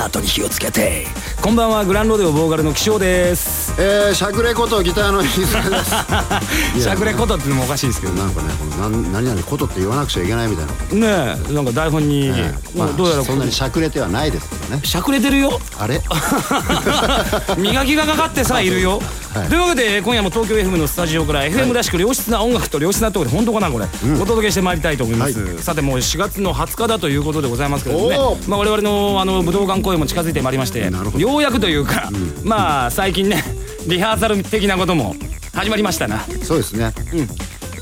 ハートに火をつけて。こんばんは。グランロデオボーカルの気象です。えー、しゃくれことギターの飯塚です。しゃくれことっていうのもおかしいですけど。ねなんかねこのなん何々ことって言わなくちゃいけないみたいな。ねえなんか台本に、え。えまあ、どうやらそんなにしゃくれてはないですけどね。しゃくれてるよ。あれ？磨きがかかってさいるよ、はい。というわけで今夜も東京 FM のスタジオから FM らしく良質な音楽と良質なところで本当かなこれ、お届けしてまいりたいと思います、はい。さてもう4月の20日だということでございますけれどもね。まあ、我々のあの武道館公演も近づいてまいりましてようやくというか、まあ最近ねリハーサル的なことも始まりましたな。そうですね。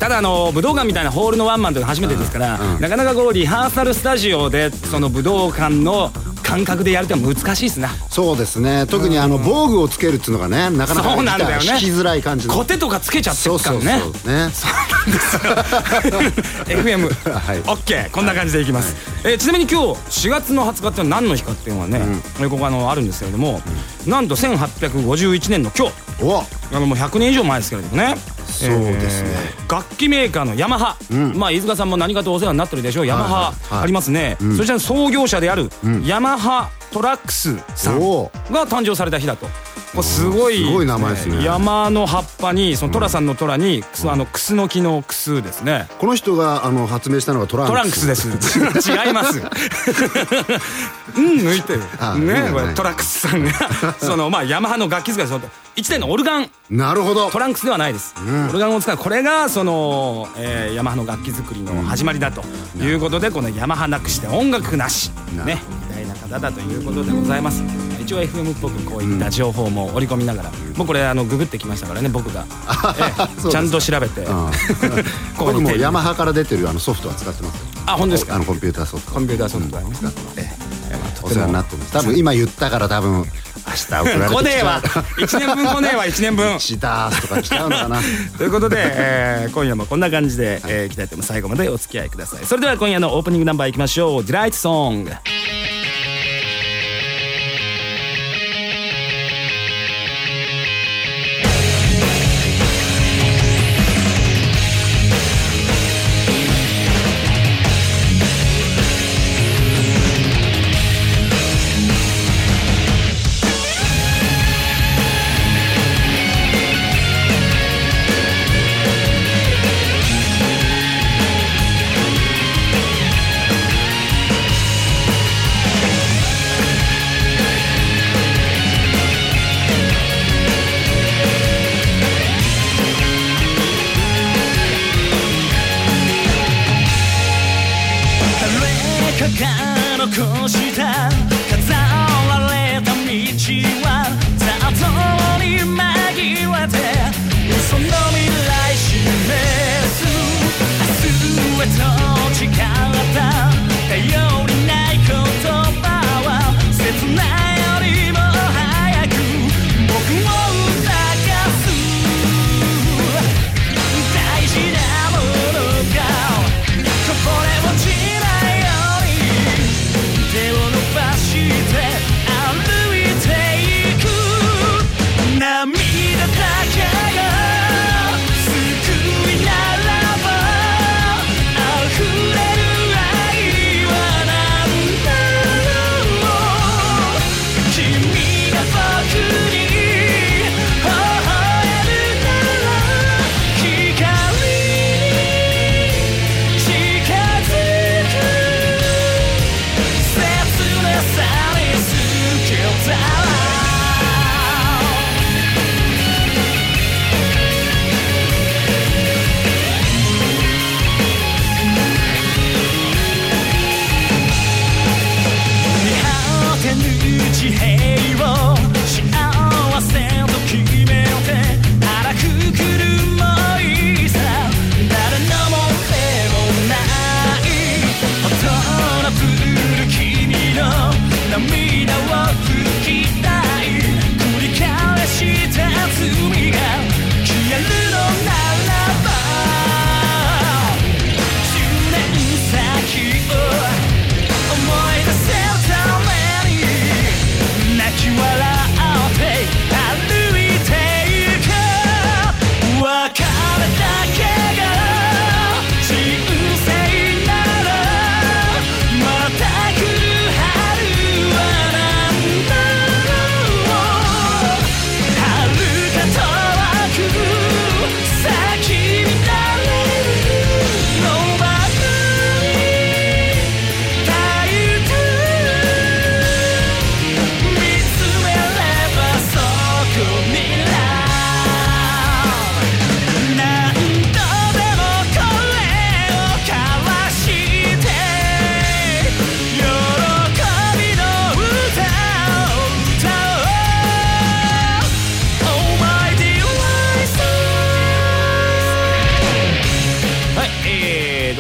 ただあの武道館みたいなホールのワンマンというのは初めてですから、うんうん。なかなかこうリハーサルスタジオでその武道館の感覚でやるって難しいですな。そうですね。特にあの防具をつけるっていうのがねなかなかそうなんだよね。弾きづらい感じの。コテとかつけちゃってそうそうるからね。そうね FM はい。OK こんな感じでいきます、えーちなみに今日4月の20日ってのは何の日かっていうのはね、えーここあのあるんですけれども、なんと1851年の今日。おあのもう100年以上前ですけれどもね。そうですね。えー楽器メーカーのヤマハ、まあ飯塚さんも何かとお世話になってるでしょう。ヤマハありますね、そちらの創業者であるヤマハトラックスさんお。が誕生された日だとこれすごいすごい名前ですね。山の葉っぱにそのトラさんのトラにクスあのクスの木のクスですね。この人があの発明したのがトランクストランクスです。違います。うん抜いて。るねね。これトラックスさんが そのまあヤマハの楽器使いその一台のオルガン。なるほど。トランクスではないです、オルガンを使う。これがその、えーヤマハの楽器作りの始まりだと。いうことでこのヤマハなくして音楽なし。なね偉大な方だということでございます一応 FM っぽくこういった情報も織り込みながら、もうこれあのググってきましたからね僕が、ええちゃんと調べて、うんここに僕もヤマハから出てるあのソフトは使ってますよあ本当ですかあのコンピューターソフトコンピューターソフトはね、ええまあとてもお世話になってます多分今言ったから多分明日送られてきねえわ1年分来ねえわ1年分シダースとか来ちゃうのかなということで、えー今夜もこんな感じで、えーいきたいと思います最後までお付き合いくださいそれでは今夜のオープニングナンバーいきましょう「ディライトソング」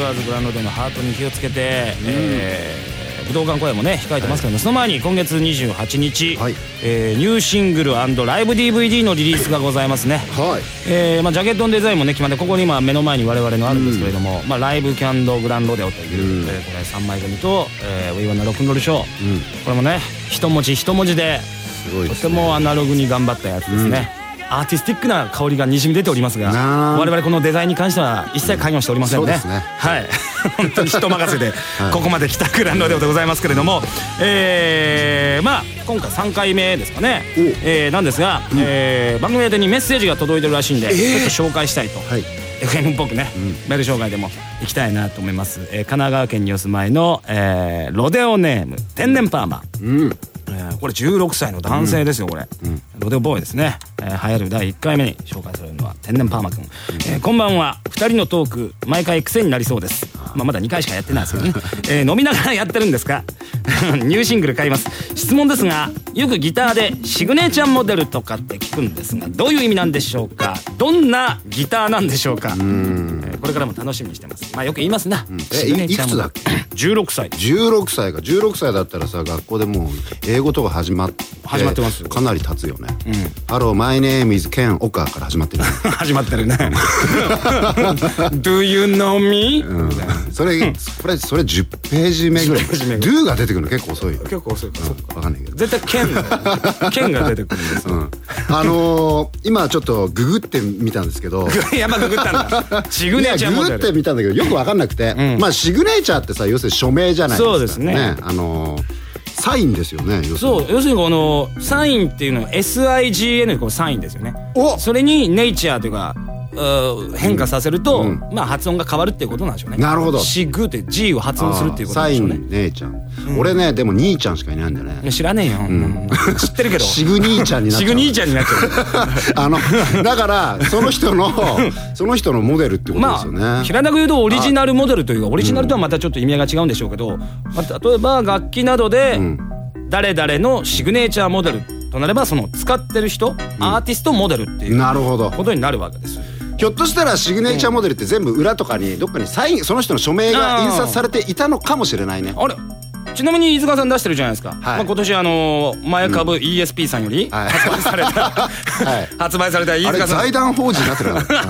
ワーズグランドでのハートに気をつけて、えー武道館公演もね控えてますけども、その前に今月28日、はい。えーニューシングルライブ DVD のリリースがございますね、はい。えーまあ、ジャケットのデザインもね決まってここに今目の前に我々のあるんですけれども、まあ、ライブキャンドグランドデオという、えーこれ3枚組と「えー、ウィーワナロックンロールショー」これもね一文字一文字ですごいですね。とてもアナログに頑張ったやつですね、アーティスティックな香りがにじみ出ておりますが我々このデザインに関しては一切関与しておりませんね,、そうですね。はい。本当に人任せで ここまで来たグランドデオでございますけれども、えーまあ今回3回目ですかね、えーなんですが、えー番組宛てにメッセージが届いてるらしいんで、ちょっと紹介したいと、はい。FM っぽくね、メール紹介でも行きたいなと思います、えー神奈川県にお住まいの、えーロデオネーム天然パーマ、うん。えーこれ16歳の男性ですよこれ、ロデオボーイですね、えー流行る第1回目に紹介されるのは天然パーマくん、えーこんばんは。2人のトーク毎回癖になりそうです。まあ、まだ2回しかやってないですけどね、えー飲みながらやってるんですか。ニューシングル買います。質問ですがよくギターでシグネチャーモデルとかって聞くんですがどういう意味なんでしょうか。どんなギターなんでしょうか。えーこれからも楽しみにしてます。まあよく言いますな、えシグネチャーモデルいいくつだっ16歳。16歳か。16歳だったらさ学校でもう英語とか始まって始まってますよ。かなり経つよね「ハローマイネームイズケンオカ」から始まってる。始まってるね。Do you know me? それこれそれ10ページ目ぐらい。10ページ目「Do」が出てくるの？結構遅いよ。結構遅い。かそっか分かんないけど。絶対剣だよ剣が出てくるんですよ、あのー今ちょっとググってみたんですけど。やっぱググったんだ。シグネググってみたんだけどよく分かん。なくて、まあシグネチャーってさ要するに署名じゃないですか。そうですね。あのーサインですよね要するに。そう要するにこのサインっていうのは SIGN のこうサインですよね。お！それにネイチャーというか変化させると、まあ発音が変わるっていうことなんでしょうね。なるほど。シグって G を発音するっていうことサイでしょうね。ン姉ちゃん、俺ねでも兄ちゃんしかいないんだよね。知らねえよ、知ってるけど。シグ兄ちゃんになっちゃう。シグ兄ちゃんになっちゃう。あのだからその人のその人のモデルってことでますよね、あ平たく言うとオリジナルモデルというかオリジナルとはまたちょっと意味合いが違うんでしょうけど、まあ、例えば楽器などで誰々のシグネチャーモデルとなればその使ってる人、アーティストモデルっていうなるほどことになるわけです。ひょっとしたらシグネチャーモデルって全部裏とかにどっかにサインその人の署名が印刷されていたのかもしれないね。あれちなみに飯塚さん出してるじゃないですか、い。まあ、今年あの前株 ESP さんよりはい。発売された、い。発売された飯塚さん。財団法人になってるから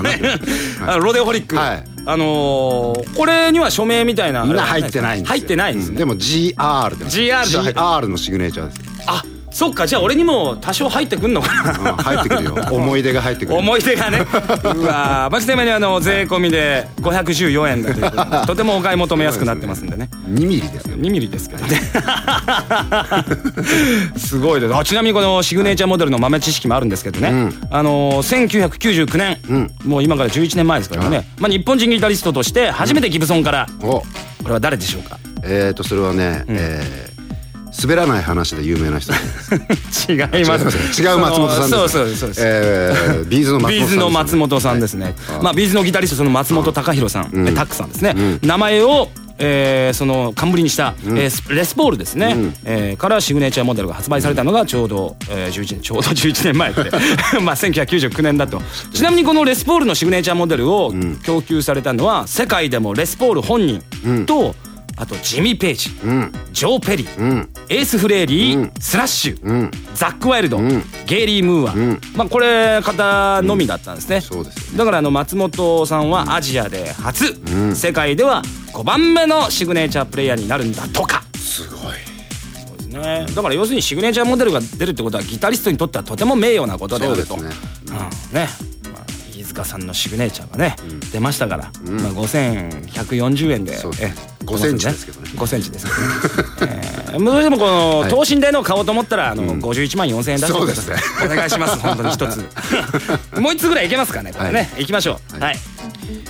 あのロデオホリック、はい。あのーこれには署名みたいな入ってないんですよ。入ってないですね、うん。でも GR で GR GR のシグネチャーです。あそっかじゃあ俺にも多少入ってくんのかな。うん入ってくるよ。思い出が入ってくる。思い出がね。うわー まあちなみにあの税込みで514円だということで とてもお買い求めやすくなってますんでね。2ミリですよ。2ミリですからね。すごいです。あちなみにこのシグネチャーモデルの豆知識もあるんですけどね、あのー1999年、もう今から11年前ですからね、まあ、日本人ギタリストとして初めてギブソンから、お。これは誰でしょうか？えーとそれはね、えー滑らない話で有名な人。です違います。違う松本さんですそうそうそうえービーズの松本さんビーズの松本さんですね、まあ、ビーズのギタリストその松本隆弘さん、えタックさんですね、名前をえーその冠にした、えースレスポールですね、えーからシグネチャーモデルが発売されたのがちょうど、えー11年ちょうど11年前って。まあ1999年だと。ちなみにこのレスポールのシグネチャーモデルを供給されたのは世界でもレスポール本人と、あとジミー・ペイジ、ジョー・ペリー、エース・フレーリー、スラッシュ、ザック・ワイルド、ゲイリー・ムーア、まあこの方のみだったんですね、そうですよ。だからあの松本さんはアジアで初、世界では5番目のシグネチャープレイヤーになるんだとか。すごい。そうですね。だから要するにシグネチャーモデルが出るってことはギタリストにとってはとても名誉なことであると。そうですね。うん。ね。まあ飯塚さんのシグネチャーがね、出ましたから、まあ、5140円でえ5センチですけどね。5センチですけどね、えー、どうしてもこの 等身大の買おうと思ったらあの、51万4000円出してくだそうですお願いします本当に一つ。もう一つぐらいいけますかねこれね、はい。行きましょう。はい、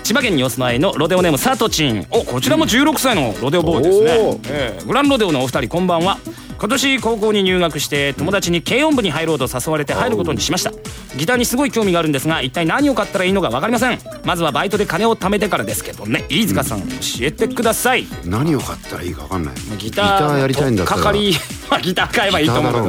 千葉県にお住まいのロデオネームサトチン。おこちらも16歳のロデオボーイですね。えーグランロデオのお二人こんばんは今年高校に入学して友達に軽音部に入ろうと誘われて入ることにしました。ギターにすごい興味があるんですが一体何を買ったらいいのか分かりません。まずはバイトで金を貯めてからですけどね。飯塚さん教えてください。何を買ったらいいか分かんない。ギターやりたいんだったら。かかり まあギター買えばいいと思うけ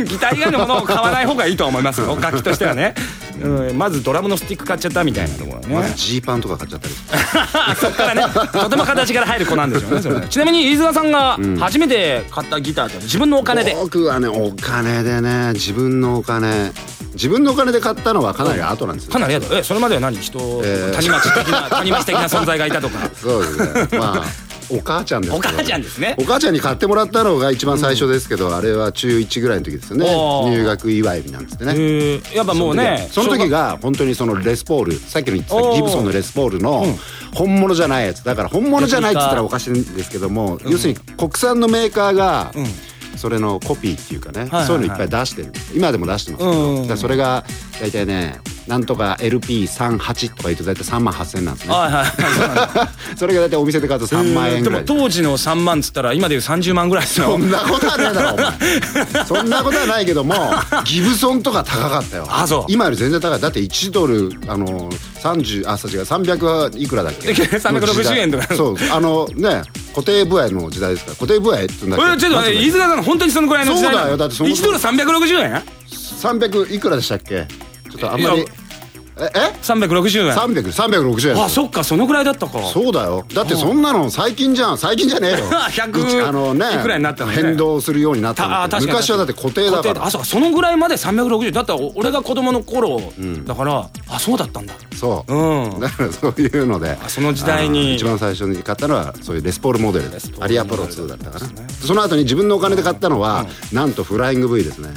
ど。ギター以外のものを買わない方がいいとは思います。よ楽器としてはねうんまずドラムのスティック買っちゃったみたいなところね。まずジーパンとか買っちゃったり。そっからねとても形から入る子なんでしょうねそれ。ね ちなみに飯塚さんが初めて買ったギターって自分のお金で？僕はねお金でね自分のお金。自分のお金で買ったのはかなり後なんですよ。かなりやだえそれまでは何？人えー。谷町的な 谷町的な存在がいたとか。そうですね。まあお母ちゃんですお母ちゃんですね。お母ちゃんに買ってもらったのが一番最初ですけど、あれは中1ぐらいの時ですよね。入学祝い日なんつってね。えー。やっぱもうねその時が本当にそのレスポールさっきの言ってたギブソンのレスポールの本物じゃないやつ。だから本物じゃないっつったらおかしいんですけども、要するに国産のメーカーがそれのコピーっていうかね、はいそういうのいっぱい出してる。今でも出してますけど、それが大体ねなんとか LP38 とか言うと大体3万8000円なんですね。はいはい。は いそれが大体お店で買うと3万円ぐらい。でも当時の3万っつったら今でいう30万ぐらいですよ。そんなことはねえだろお前。そんなことはないけどもギブソンとか高かったよ。あそう。今より全然高い。だって1ドルあの30あ違う300はいくらだっけ？360円とか。そうあのね固定部合の時代ですから固定部合って言うんだっけ？えちょっと飯塚さん本当にそのくらいの時代そうだよ。だってその1ドル360円300いくらでしたっけ？ちょっとあんまりいやええ？360円。300 360円。あそっかそのくらいだったか。そうだよ。だってそんなの最近じゃん。最近じゃねえよ。100一あのねいくらになったのね。変動するようになったの。昔はだって固定だから。あそうかそのぐらいまで360だったらお俺が子供の頃だからあそうだったんだ。そう、うん。だから そういうので。あその時代に。一番最初に買ったのはそういうレスポールモデル。ですアリアプロ2だったかな。その後に自分のお金で買ったのは、なんとフライング V ですね。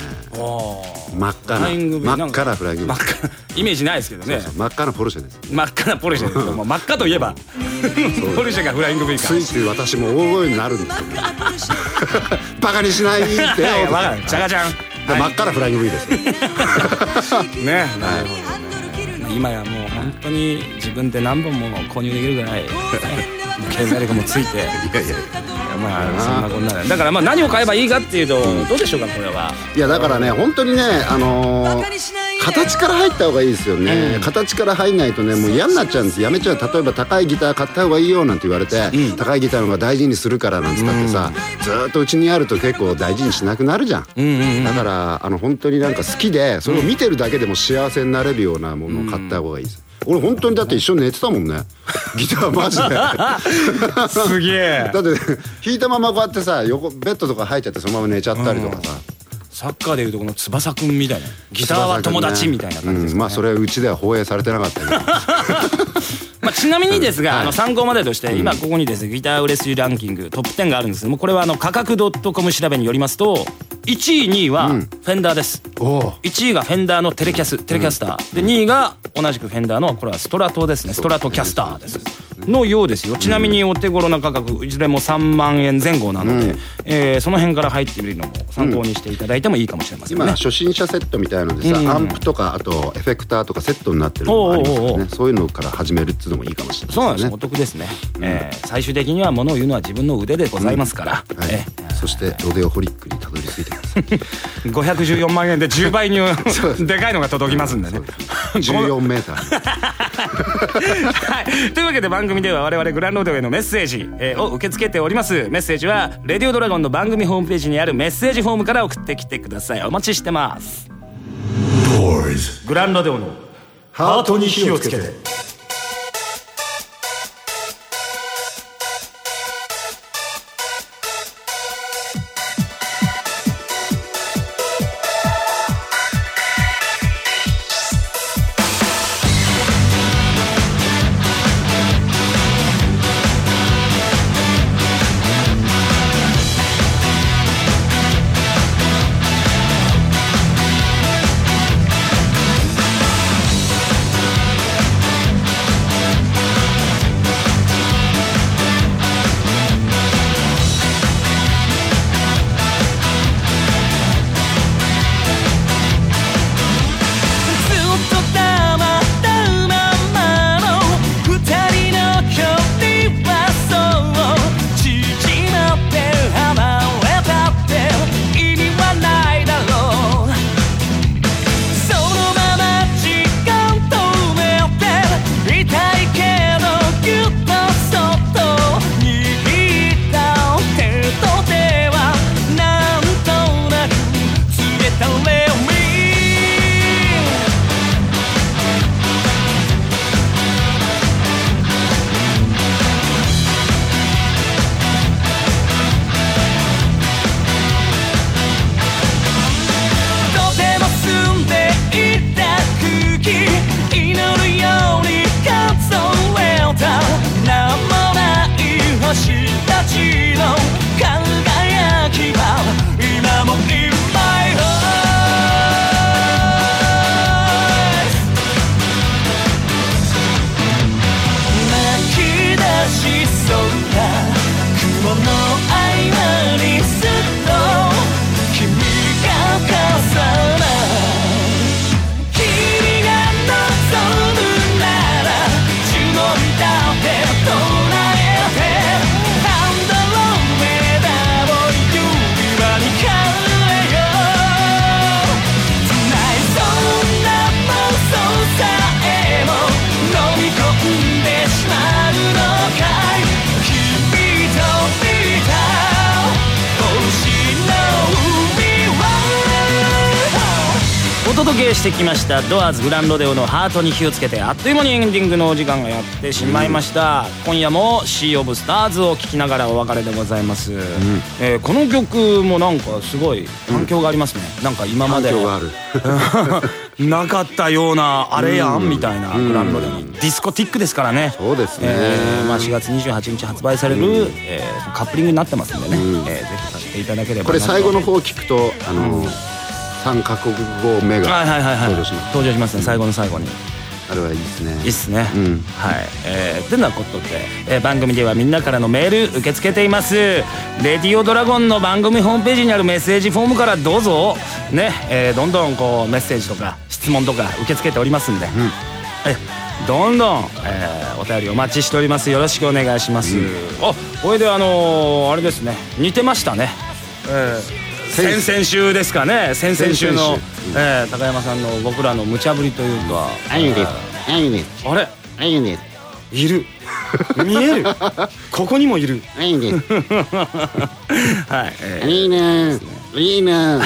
真っ赤な。真っ赤なフライング V 真っ赤。イメージないですけどね。真っ赤なポルシェです。真っ赤なポルシェですよ。もう真っ赤といえばポルシェがフライング V かついつい私も大声になるんですよ。バカにしないって。いやいやわかる。チャガちゃん真っ赤なフライング V ですよ。ね。なるほどね今やもう本当に自分で何本も購入できるぐらいね経済力もついて。いやいやまあそんなこんなでだからまあ何を買えばいいかっていうとどうでしょうかこれは。いやだからね本当にねあのー形から入った方がいいですよね、形から入んないとねもう嫌になっちゃうんです。やめちゃう。例えば高いギター買った方がいいよなんて言われて、高いギターの方が大事にするからなんつったってさ、ずーっとうちにあると結構大事にしなくなるじゃん,、だからあの本当になんか好きでそれを見てるだけでも幸せになれるようなものを買った方がいいです、俺本当にだって一緒に寝てたもんね。ギターマジで。すげえ。だって弾いたままこうやってさ横ベッドとか入っちゃってそのまま寝ちゃったりとかさ、サッカーでいうとこの翼くんみたいな。ギターは友達みたいな感じですうん。まあそれはうちでは放映されてなかったけど。まあ、ちなみにですが、はい。あの参考までとして今ここにですねギター売れ筋ランキングトップ10があるんです。けどもこれはあの価格 .com 調べによりますと1位2位はフェンダーです、おお1位がフェンダーのテレキャステレキャスター、で2位が同じくフェンダーのこれはストラトですね。ストラトキャスターです。のようですよ。ちなみにお手頃な価格いずれも3万円前後なので、えーその辺から入ってみるのも参考にしていただいてもいいかもしれませんね、今初心者セットみたいのでさ、アンプとかあとエフェクターとかセットになってるのもありますかねそういうのから始めるっていうのもいいかもしれないそうなんです。ねお得ですね、えー最終的にはものを言うのは自分の腕でございますから、はい。えそしてロデオホリックにたどり着いてくださいー514万円で10倍にでかいのが届きますんでね。14メーター。はい、というわけで番組では我々グランロードへのメッセージ、えーを受け付けております。メッセージは「レディオドラゴン」の番組ホームページにあるメッセージフォームから送ってきてください。お待ちしてます。グランロデオのハートに火をつけて「してきました。ドアーズグランロデオのハートに火をつけてあっという間にエンディングのお時間がやってしまいました、今夜も「シー・オブ・スターズ」を聴きながらお別れでございます、えーこの曲もなんかすごい反響がありますね、なんか今まで反響がある。なかったようなあれやんみたいなグランロデオに。ディスコティックですからね。そうですね。えーまあ、4月28日発売される、えーカップリングになってますんでね、えーぜひ買っていただければこれ最後の方聞くとあの3カ国語目がはいはいはいはい。登場します。登場しますね。最後の最後に。あれはいいですね。いいっすね、うん。はい。えー、てなことで、えー番組ではみんなからのメール受け付けています。レディオドラゴンの番組ホームページにあるメッセージフォームからどうぞ。ね、えーどんどんこうメッセージとか質問とか受け付けておりますんで、えどんどん、えーお便りお待ちしております。よろしくお願いします、あこれであのーあれですね。似てましたね。えー先々週ですかね。先々週の高山さんの僕らの無茶ぶりというか。あゆですあゆですあれあゆですいる見えるここにもいるあゆですはい、えいいねいいね。ー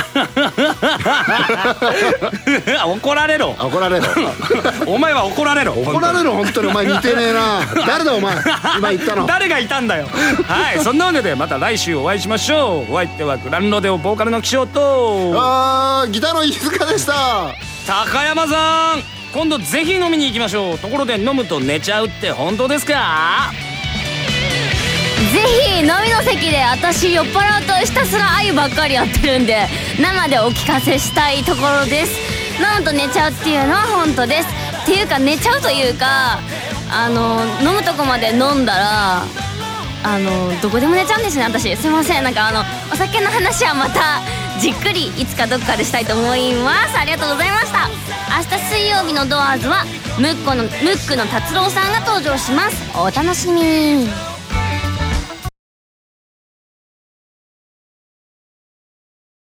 怒られろ。あ怒られる お前は怒られろ。怒られる本当に。お前似てねえな。誰だお前。今言ったの。誰がいたんだよ。はい。そんなわけでまた来週お会いしましょう。お相手はグランロデオボーカルの岸尾と。あーギターの飯塚でした。高山さん。今度ぜひ飲みに行きましょう。ところで飲むと寝ちゃうって本当ですか？ぜひ飲みの席で私酔っ払うとひたすら愛ばっかりやってるんで生でお聞かせしたいところです。飲むと寝ちゃうっていうのは本当です。っていうか寝ちゃうというかあの飲むとこまで飲んだらあのどこでも寝ちゃうんですね私。すいません。なんかあのお酒の話はまたじっくりいつかどっかでしたいと思います。ありがとうございました。明日水曜日のドアーズはムッコのムックの達郎さんが登場します。お楽しみに。